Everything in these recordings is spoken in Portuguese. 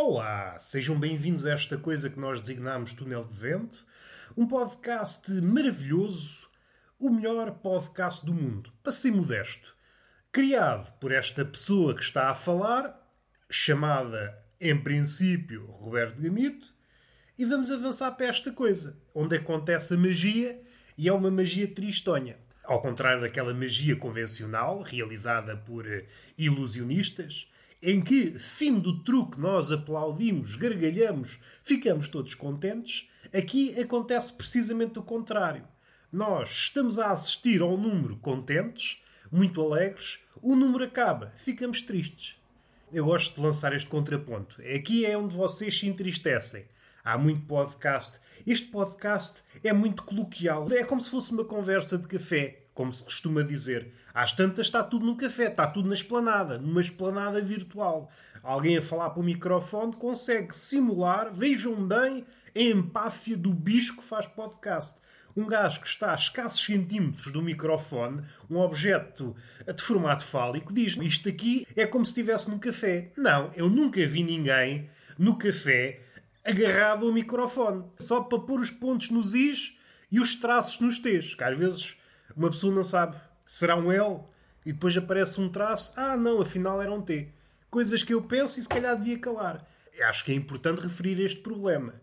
Olá, sejam bem-vindos a esta coisa que nós designamos Túnel de Vento, um podcast maravilhoso, o melhor podcast do mundo, para ser modesto, criado por esta pessoa que está a falar, chamada, em princípio, Roberto Gamito, e vamos avançar para esta coisa, onde acontece a magia e é uma magia tristonha. Ao contrário daquela magia convencional, realizada por eh, ilusionistas, em que, fim do truque, nós aplaudimos, gargalhamos, ficamos todos contentes, aqui acontece precisamente o contrário. Nós estamos a assistir ao número contentes, muito alegres, o número acaba, ficamos tristes. Eu gosto de lançar este contraponto. Aqui é onde vocês se entristecem. Há muito podcast. Este podcast é muito coloquial. É como se fosse uma conversa de café, como se costuma dizer. Às tantas está tudo no café, está tudo na esplanada, numa esplanada virtual. Alguém a falar para o microfone consegue simular, vejam bem, a empáfia do bicho que faz podcast. Um gajo que está a escassos centímetros do microfone, um objeto de formato fálico, diz isto aqui é como se estivesse no café. Não, eu nunca vi ninguém no café agarrado ao microfone, só para pôr os pontos nos is e os traços nos t's. Que às vezes uma pessoa não sabe, será um L e depois aparece um traço, ah não, afinal era um T. Coisas que eu penso e se calhar devia calar. Acho que é importante referir este problema.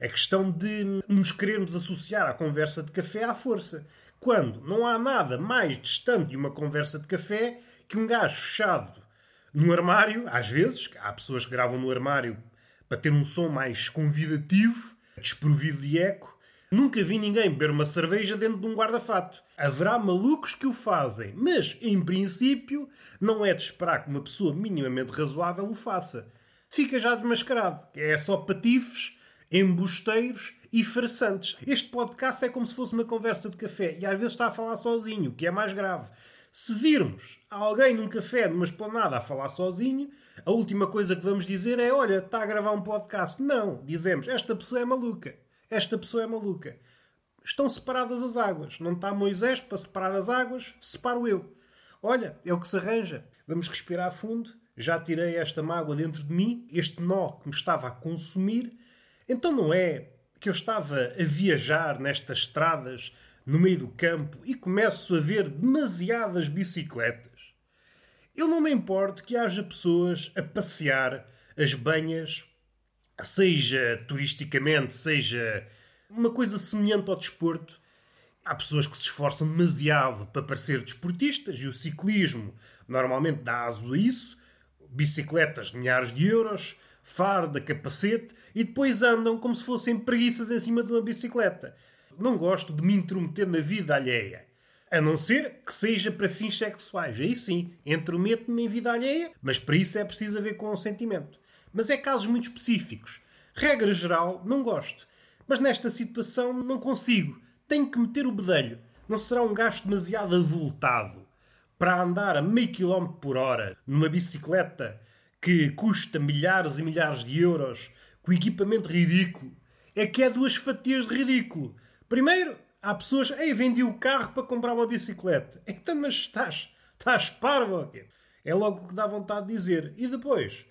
A questão de nos querermos associar à conversa de café à força. Quando não há nada mais distante de uma conversa de café que um gajo fechado no armário, às vezes, há pessoas que gravam no armário para ter um som mais convidativo, desprovido de eco. Nunca vi ninguém beber uma cerveja dentro de um guarda-fato. Haverá malucos que o fazem, mas, em princípio, não é de esperar que uma pessoa minimamente razoável o faça. Fica já desmascarado. É só patifes, embusteiros e farsantes. Este podcast é como se fosse uma conversa de café e às vezes está a falar sozinho, o que é mais grave. Se virmos alguém num café, numa esplanada, a falar sozinho, a última coisa que vamos dizer é: Olha, está a gravar um podcast. Não, dizemos: Esta pessoa é maluca. Esta pessoa é maluca. Estão separadas as águas. Não está Moisés para separar as águas, separo eu. Olha, é o que se arranja. Vamos respirar fundo. Já tirei esta mágoa dentro de mim, este nó que me estava a consumir. Então não é que eu estava a viajar nestas estradas no meio do campo e começo a ver demasiadas bicicletas. Eu não me importo que haja pessoas a passear as banhas, seja turisticamente, seja uma coisa semelhante ao desporto. Há pessoas que se esforçam demasiado para parecer desportistas e o ciclismo normalmente dá aso a isso. Bicicletas de milhares de euros, farda, capacete e depois andam como se fossem preguiças em cima de uma bicicleta não gosto de me intrometer na vida alheia. A não ser que seja para fins sexuais. Aí sim, intrometo-me em vida alheia, mas para isso é preciso haver consentimento. Mas é casos muito específicos. Regra geral, não gosto. Mas nesta situação não consigo. Tenho que meter o bedelho. Não será um gasto demasiado avultado para andar a meio quilómetro por hora numa bicicleta que custa milhares e milhares de euros com equipamento ridículo. É que é duas fatias de ridículo. Primeiro, há pessoas, ei, vendi o carro para comprar uma bicicleta. Então, mas estás, estás parvo. É logo o que dá vontade de dizer. E depois,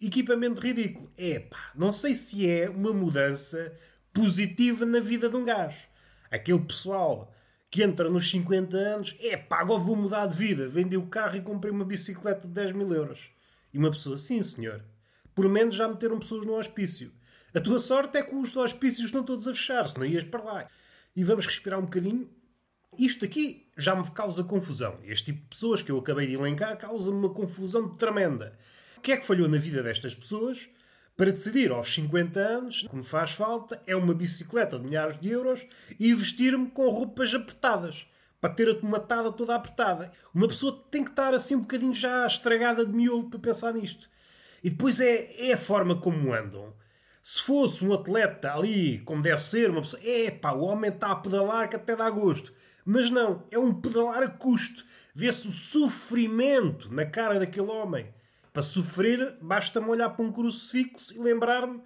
equipamento ridículo. Epá, não sei se é uma mudança positiva na vida de um gajo. Aquele pessoal que entra nos 50 anos, epá, agora vou mudar de vida. Vendi o carro e comprei uma bicicleta de 10 mil euros. E uma pessoa, sim senhor. Por menos já meteram pessoas no hospício. A tua sorte é que os hospícios estão todos a fechar, senão ias para lá. E vamos respirar um bocadinho. Isto aqui já me causa confusão. Este tipo de pessoas que eu acabei de elencar causa-me uma confusão tremenda. O que é que falhou na vida destas pessoas para decidir aos 50 anos, que me faz falta, é uma bicicleta de milhares de euros e vestir-me com roupas apertadas? Para ter a tomatada toda apertada. Uma pessoa tem que estar assim um bocadinho já estragada de miolo para pensar nisto. E depois é, é a forma como andam. Se fosse um atleta ali, como deve ser, uma pessoa, é pá, o homem está a pedalar que até dá gosto. Mas não, é um pedalar a custo. Vê-se o sofrimento na cara daquele homem. Para sofrer, basta-me olhar para um crucifixo e lembrar-me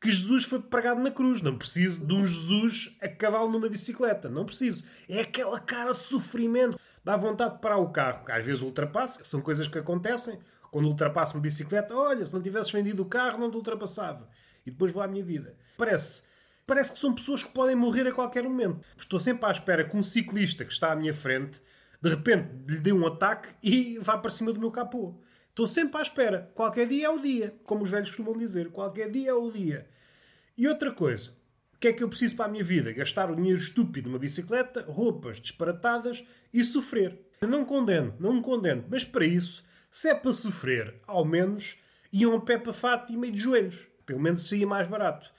que Jesus foi pregado na cruz. Não preciso de um Jesus a cavalo numa bicicleta. Não preciso. É aquela cara de sofrimento. Dá vontade de parar o carro, às vezes ultrapassa. São coisas que acontecem. Quando ultrapasso uma bicicleta, olha, se não tivesses vendido o carro, não te ultrapassava. E depois vou à minha vida. Parece, parece que são pessoas que podem morrer a qualquer momento. Estou sempre à espera que um ciclista que está à minha frente, de repente lhe dê um ataque e vá para cima do meu capô. Estou sempre à espera. Qualquer dia é o dia, como os velhos costumam dizer. Qualquer dia é o dia. E outra coisa, o que é que eu preciso para a minha vida? Gastar o dinheiro estúpido numa bicicleta, roupas disparatadas e sofrer. Eu não condeno, não me condeno. Mas para isso, se é para sofrer, ao menos iam a pé para fato e meio de joelhos. Pelo menos seria mais barato.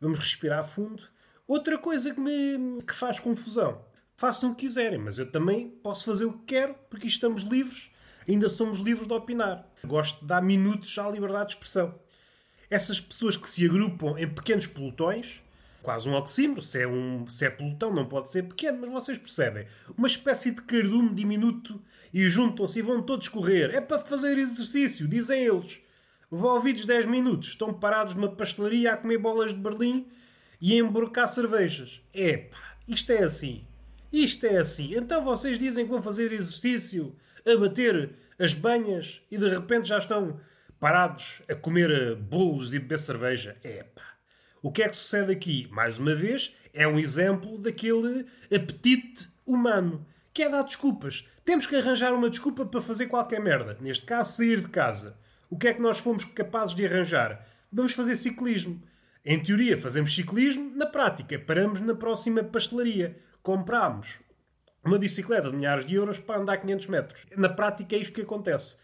Vamos respirar fundo. Outra coisa que me que faz confusão. Façam o que quiserem, mas eu também posso fazer o que quero, porque estamos livres, ainda somos livres de opinar. Gosto de dar minutos à liberdade de expressão. Essas pessoas que se agrupam em pequenos pelotões, quase um oxímetro, se é, um, se é pelotão não pode ser pequeno, mas vocês percebem. Uma espécie de cardume diminuto e juntam-se e vão todos correr. É para fazer exercício, dizem eles. Envolvidos 10 minutos, estão parados numa pastelaria a comer bolas de Berlim e a emborcar cervejas. Epá, isto é assim. Isto é assim. Então vocês dizem que vão fazer exercício, a bater as banhas e de repente já estão parados a comer eh, bolos e beber cerveja. Epá. O que é que sucede aqui? Mais uma vez, é um exemplo daquele apetite humano, que é dar desculpas. Temos que arranjar uma desculpa para fazer qualquer merda. Neste caso, sair de casa. O que é que nós fomos capazes de arranjar? Vamos fazer ciclismo. Em teoria, fazemos ciclismo, na prática, paramos na próxima pastelaria. Compramos uma bicicleta de milhares de euros para andar 500 metros. Na prática, é isto que acontece.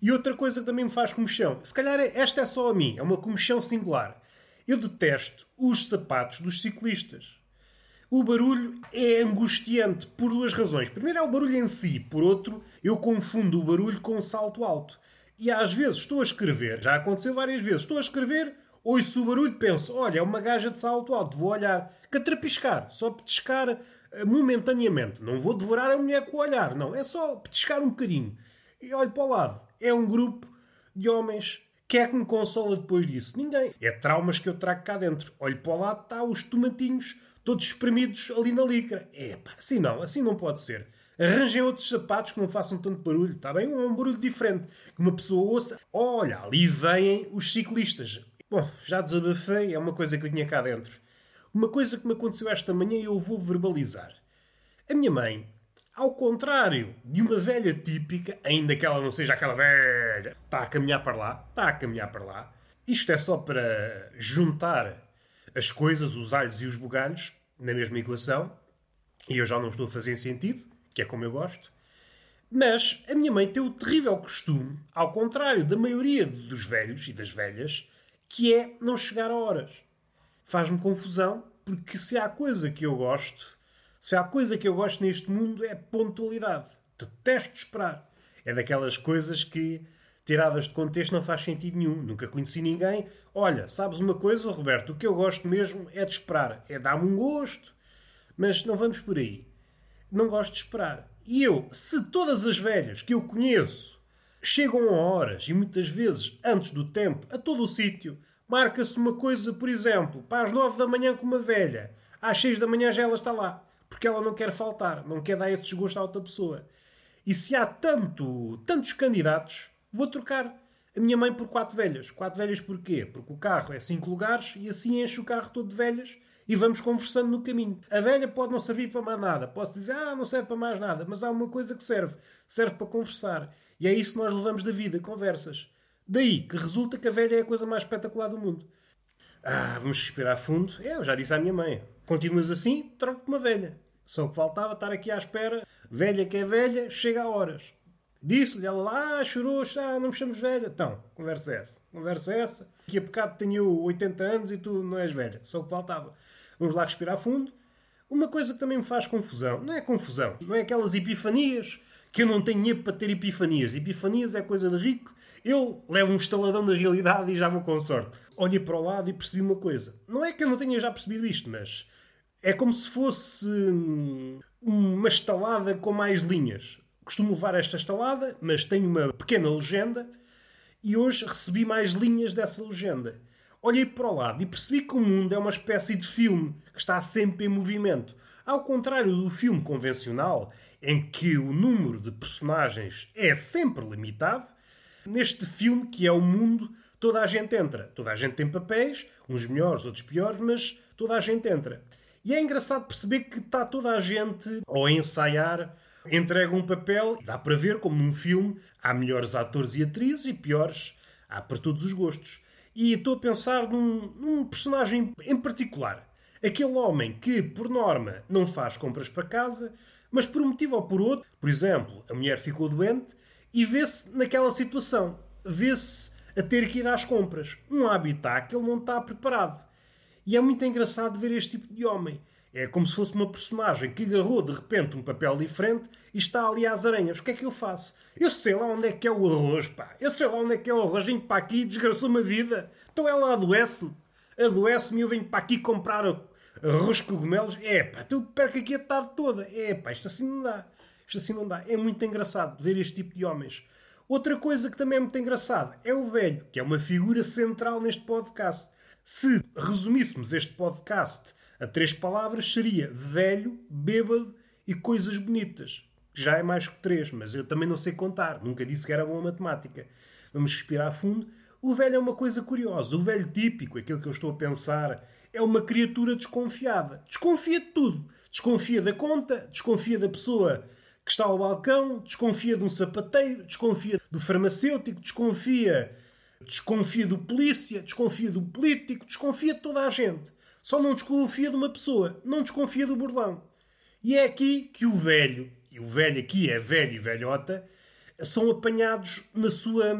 E outra coisa que também me faz comichão, se calhar esta é só a mim, é uma comichão singular. Eu detesto os sapatos dos ciclistas. O barulho é angustiante por duas razões. Primeiro é o barulho em si, por outro, eu confundo o barulho com o salto alto. E às vezes estou a escrever, já aconteceu várias vezes, estou a escrever, ouço o barulho, penso, olha, é uma gaja de salto alto, vou olhar, catrapiscar, só petiscar momentaneamente. Não vou devorar a mulher com o olhar, não, é só petiscar um bocadinho. E olho para o lado é um grupo de homens. Quem é que me consola depois disso? Ninguém. É traumas que eu trago cá dentro. Olho para o lado, está os tomatinhos todos espremidos ali na licra. É pá, assim não, assim não pode ser. Arranjem outros sapatos que não façam tanto barulho, está bem? Um barulho diferente. Que uma pessoa ouça. Olha, ali vêm os ciclistas. Bom, já desabafei, é uma coisa que eu tinha cá dentro. Uma coisa que me aconteceu esta manhã e eu vou verbalizar. A minha mãe ao contrário de uma velha típica, ainda que ela não seja aquela velha, está a caminhar para lá, está a caminhar para lá. Isto é só para juntar as coisas, os alhos e os bugalhos, na mesma equação. E eu já não estou a fazer sentido, que é como eu gosto. Mas a minha mãe tem o terrível costume, ao contrário da maioria dos velhos e das velhas, que é não chegar a horas. Faz-me confusão, porque se há coisa que eu gosto se há coisa que eu gosto neste mundo é pontualidade. Detesto esperar. É daquelas coisas que, tiradas de contexto, não faz sentido nenhum. Nunca conheci ninguém. Olha, sabes uma coisa, Roberto? O que eu gosto mesmo é de esperar. É dar-me um gosto. Mas não vamos por aí. Não gosto de esperar. E eu, se todas as velhas que eu conheço chegam a horas e muitas vezes antes do tempo a todo o sítio, marca-se uma coisa, por exemplo, para as nove da manhã com uma velha, às seis da manhã já ela está lá porque ela não quer faltar, não quer dar esse desgosto à outra pessoa. E se há tanto, tantos candidatos, vou trocar a minha mãe por quatro velhas. Quatro velhas porquê? Porque o carro é cinco lugares e assim enche o carro todo de velhas e vamos conversando no caminho. A velha pode não servir para mais nada. Posso dizer, ah, não serve para mais nada, mas há uma coisa que serve. Serve para conversar. E é isso que nós levamos da vida, conversas. Daí que resulta que a velha é a coisa mais espetacular do mundo. Ah, vamos respirar fundo. É, eu já disse à minha mãe. Continuas assim, troco-te uma velha. Só que faltava estar aqui à espera. Velha que é velha, chega a horas. Disse-lhe ela lá, ah, chorou, ah, não me chames velha. Então, conversa é essa. Conversa é essa. Que a pecado tenho 80 anos e tu não és velha. Só que faltava. Vamos lá respirar fundo. Uma coisa que também me faz confusão. Não é confusão. Não é aquelas epifanias que eu não tenho dinheiro para ter epifanias. Epifanias é coisa de rico. Eu levo um estaladão da realidade e já vou com sorte. Olhei para o lado e percebi uma coisa. Não é que eu não tenha já percebido isto, mas é como se fosse hum, uma estalada com mais linhas. Costumo levar esta estalada, mas tenho uma pequena legenda e hoje recebi mais linhas dessa legenda. Olhei para o lado e percebi que o mundo é uma espécie de filme que está sempre em movimento. Ao contrário do filme convencional, em que o número de personagens é sempre limitado, Neste filme, que é o mundo, toda a gente entra. Toda a gente tem papéis, uns melhores, outros piores, mas toda a gente entra. E é engraçado perceber que está toda a gente ao ensaiar, entrega um papel, dá para ver como num filme há melhores atores e atrizes e piores, há para todos os gostos. E estou a pensar num, num personagem em particular. Aquele homem que, por norma, não faz compras para casa, mas por um motivo ou por outro, por exemplo, a mulher ficou doente e vê-se naquela situação. Vê-se a ter que ir às compras. Um habitat que ele não está preparado. E é muito engraçado ver este tipo de homem. É como se fosse uma personagem que agarrou de repente um papel diferente e está ali às aranhas. O que é que eu faço? Eu sei lá onde é que é o arroz, pá. Eu sei lá onde é que é o arroz. Venho para aqui e desgraçou-me a vida. Então ela adoece-me. Adoece-me e eu venho para aqui comprar arroz com cogumelos. É, pá, eu perco aqui a tarde toda. É, pá, isto assim não dá. Isto assim não dá. É muito engraçado ver este tipo de homens. Outra coisa que também é muito engraçada é o velho, que é uma figura central neste podcast. Se resumíssemos este podcast a três palavras, seria velho, bêbado e coisas bonitas. Já é mais que três, mas eu também não sei contar. Nunca disse que era bom a matemática. Vamos respirar fundo. O velho é uma coisa curiosa. O velho típico, aquilo que eu estou a pensar, é uma criatura desconfiada. Desconfia de tudo. Desconfia da conta, desconfia da pessoa que está ao balcão, desconfia de um sapateiro, desconfia do farmacêutico, desconfia, desconfia do polícia, desconfia do político, desconfia de toda a gente. Só não desconfia de uma pessoa, não desconfia do burlão. E é aqui que o velho, e o velho aqui é velho e velhota, são apanhados na sua,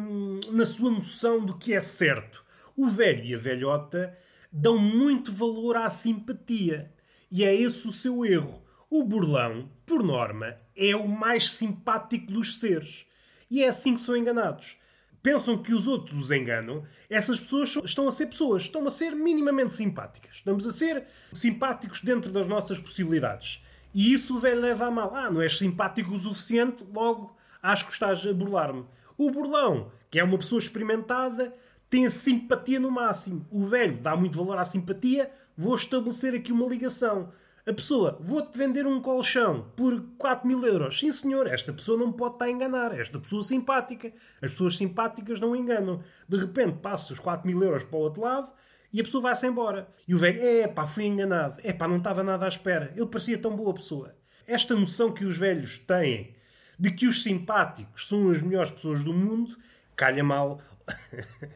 na sua noção do que é certo. O velho e a velhota dão muito valor à simpatia. E é esse o seu erro. O burlão, por norma, é o mais simpático dos seres. E é assim que são enganados. Pensam que os outros os enganam. Essas pessoas estão a ser pessoas, estão a ser minimamente simpáticas. Estamos a ser simpáticos dentro das nossas possibilidades. E isso o velho leva a mal. Ah, não és simpático o suficiente, logo acho que estás a burlar-me. O burlão, que é uma pessoa experimentada, tem a simpatia no máximo. O velho dá muito valor à simpatia, vou estabelecer aqui uma ligação. A pessoa, vou-te vender um colchão por 4 mil euros. Sim, senhor, esta pessoa não pode estar a enganar. Esta pessoa simpática. As pessoas simpáticas não enganam. De repente, passa os 4 mil euros para o outro lado e a pessoa vai-se embora. E o velho, é pá, fui enganado. É pá, não estava nada à espera. Ele parecia tão boa pessoa. Esta noção que os velhos têm de que os simpáticos são as melhores pessoas do mundo, calha mal.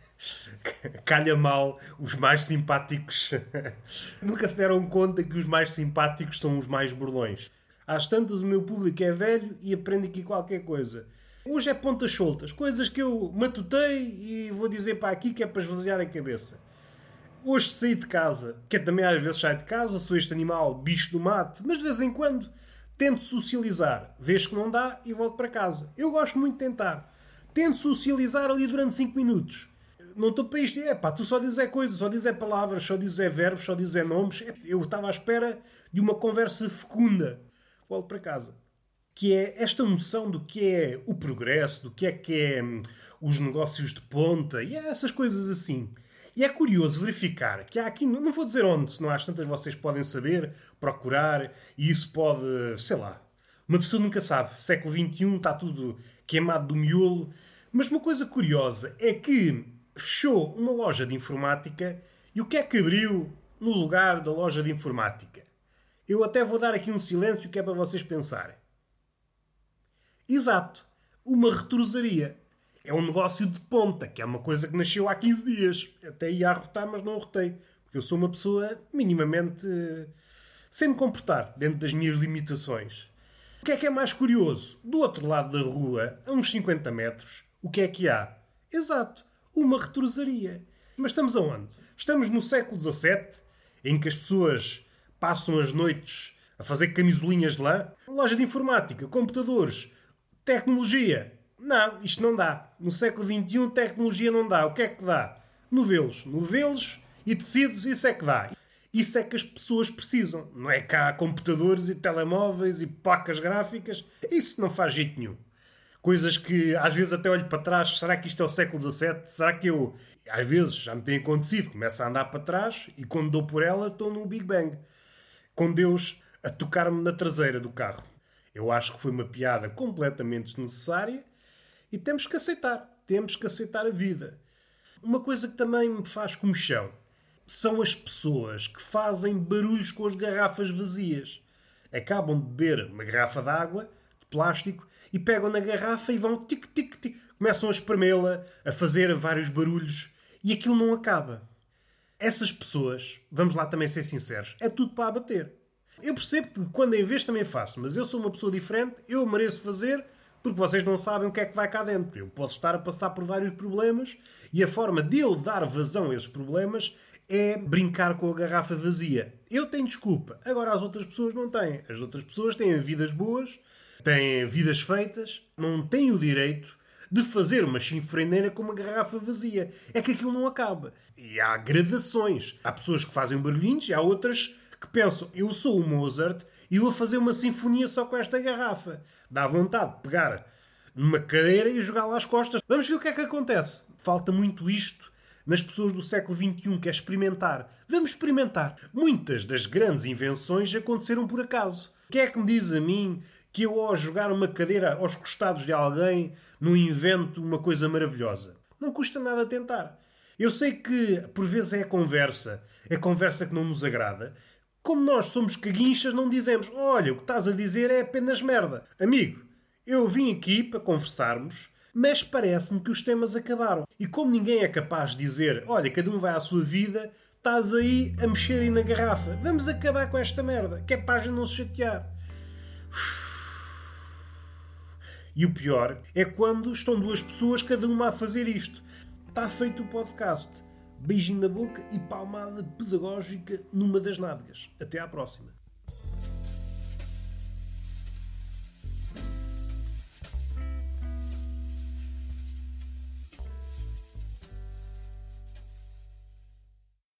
calha mal os mais simpáticos. Nunca se deram conta que os mais simpáticos são os mais burlões. Às tantas, o meu público é velho e aprende aqui qualquer coisa. Hoje é pontas soltas, coisas que eu matutei e vou dizer para aqui que é para esvaziar a cabeça. Hoje saí de casa, que também às vezes saio de casa, sou este animal bicho do mato, mas de vez em quando tento socializar. Vês que não dá e volto para casa. Eu gosto muito de tentar. Tento socializar ali durante 5 minutos não estou para isto. É pá, tu só dizes é coisas, só dizes é palavras, só dizes é verbos, só dizes nomes. Eu estava à espera de uma conversa fecunda. Volto para casa. Que é esta noção do que é o progresso, do que é que é hum, os negócios de ponta e essas coisas assim. E é curioso verificar que há aqui, não vou dizer onde, se não há tantas vocês podem saber, procurar, e isso pode, sei lá, uma pessoa nunca sabe. Século XXI está tudo queimado do miolo. Mas uma coisa curiosa é que fechou uma loja de informática e o que é que abriu no lugar da loja de informática? Eu até vou dar aqui um silêncio que é para vocês pensarem. Exato, uma retrosaria. É um negócio de ponta, que é uma coisa que nasceu há 15 dias. Até ia arrotar, mas não arrotei. Porque eu sou uma pessoa minimamente. sem me comportar dentro das minhas limitações. O que é que é mais curioso? Do outro lado da rua, a uns 50 metros, o que é que há? Exato, uma retrosaria. Mas estamos aonde? Estamos no século XVII, em que as pessoas passam as noites a fazer camisolinhas de lã? Loja de informática, computadores, tecnologia. Não, isto não dá. No século XXI, tecnologia não dá. O que é que dá? Novelos. Novelos e tecidos, isso é que dá. Isso é que as pessoas precisam. Não é cá computadores e telemóveis e placas gráficas. Isso não faz jeito nenhum coisas que às vezes até olho para trás, será que isto é o século XVII? Será que eu, às vezes já me tem acontecido, começo a andar para trás e quando dou por ela estou no Big Bang, com Deus a tocar-me na traseira do carro. Eu acho que foi uma piada completamente desnecessária e temos que aceitar. temos que aceitar a vida. Uma coisa que também me faz comichão são as pessoas que fazem barulhos com as garrafas vazias. Acabam de beber uma garrafa de água, de plástico, e pegam na garrafa e vão tic-tic-tic. Começam a espremê-la, a fazer vários barulhos, e aquilo não acaba. Essas pessoas, vamos lá também ser sinceros, é tudo para abater. Eu percebo que quando em vez também faço, mas eu sou uma pessoa diferente, eu mereço fazer porque vocês não sabem o que é que vai cá dentro. Eu posso estar a passar por vários problemas e a forma de eu dar vazão a esses problemas é brincar com a garrafa vazia. Eu tenho desculpa, agora as outras pessoas não têm. As outras pessoas têm vidas boas, têm vidas feitas, não têm o direito de fazer uma chinfreneira com uma garrafa vazia. É que aquilo não acaba. E há gradações. Há pessoas que fazem barulhinhos e há outras que pensam, eu sou o Mozart e vou fazer uma sinfonia só com esta garrafa. Dá vontade de pegar numa cadeira e jogá-la às costas. Vamos ver o que é que acontece. Falta muito isto nas pessoas do século XXI, que é experimentar. Vamos experimentar. Muitas das grandes invenções aconteceram por acaso. Quem é que me diz a mim que eu, ao jogar uma cadeira aos costados de alguém, não invento uma coisa maravilhosa? Não custa nada tentar. Eu sei que, por vezes, é a conversa. É a conversa que não nos agrada. Como nós somos caguinchas, não dizemos olha, o que estás a dizer é apenas merda. Amigo, eu vim aqui para conversarmos, mas parece-me que os temas acabaram. E como ninguém é capaz de dizer olha, cada um vai à sua vida, estás aí a mexer aí na garrafa. Vamos acabar com esta merda, que é para a gente não se chatear. E o pior é quando estão duas pessoas, cada uma a fazer isto. Está feito o podcast beijinho na boca e palmada pedagógica numa das nádegas. Até à próxima.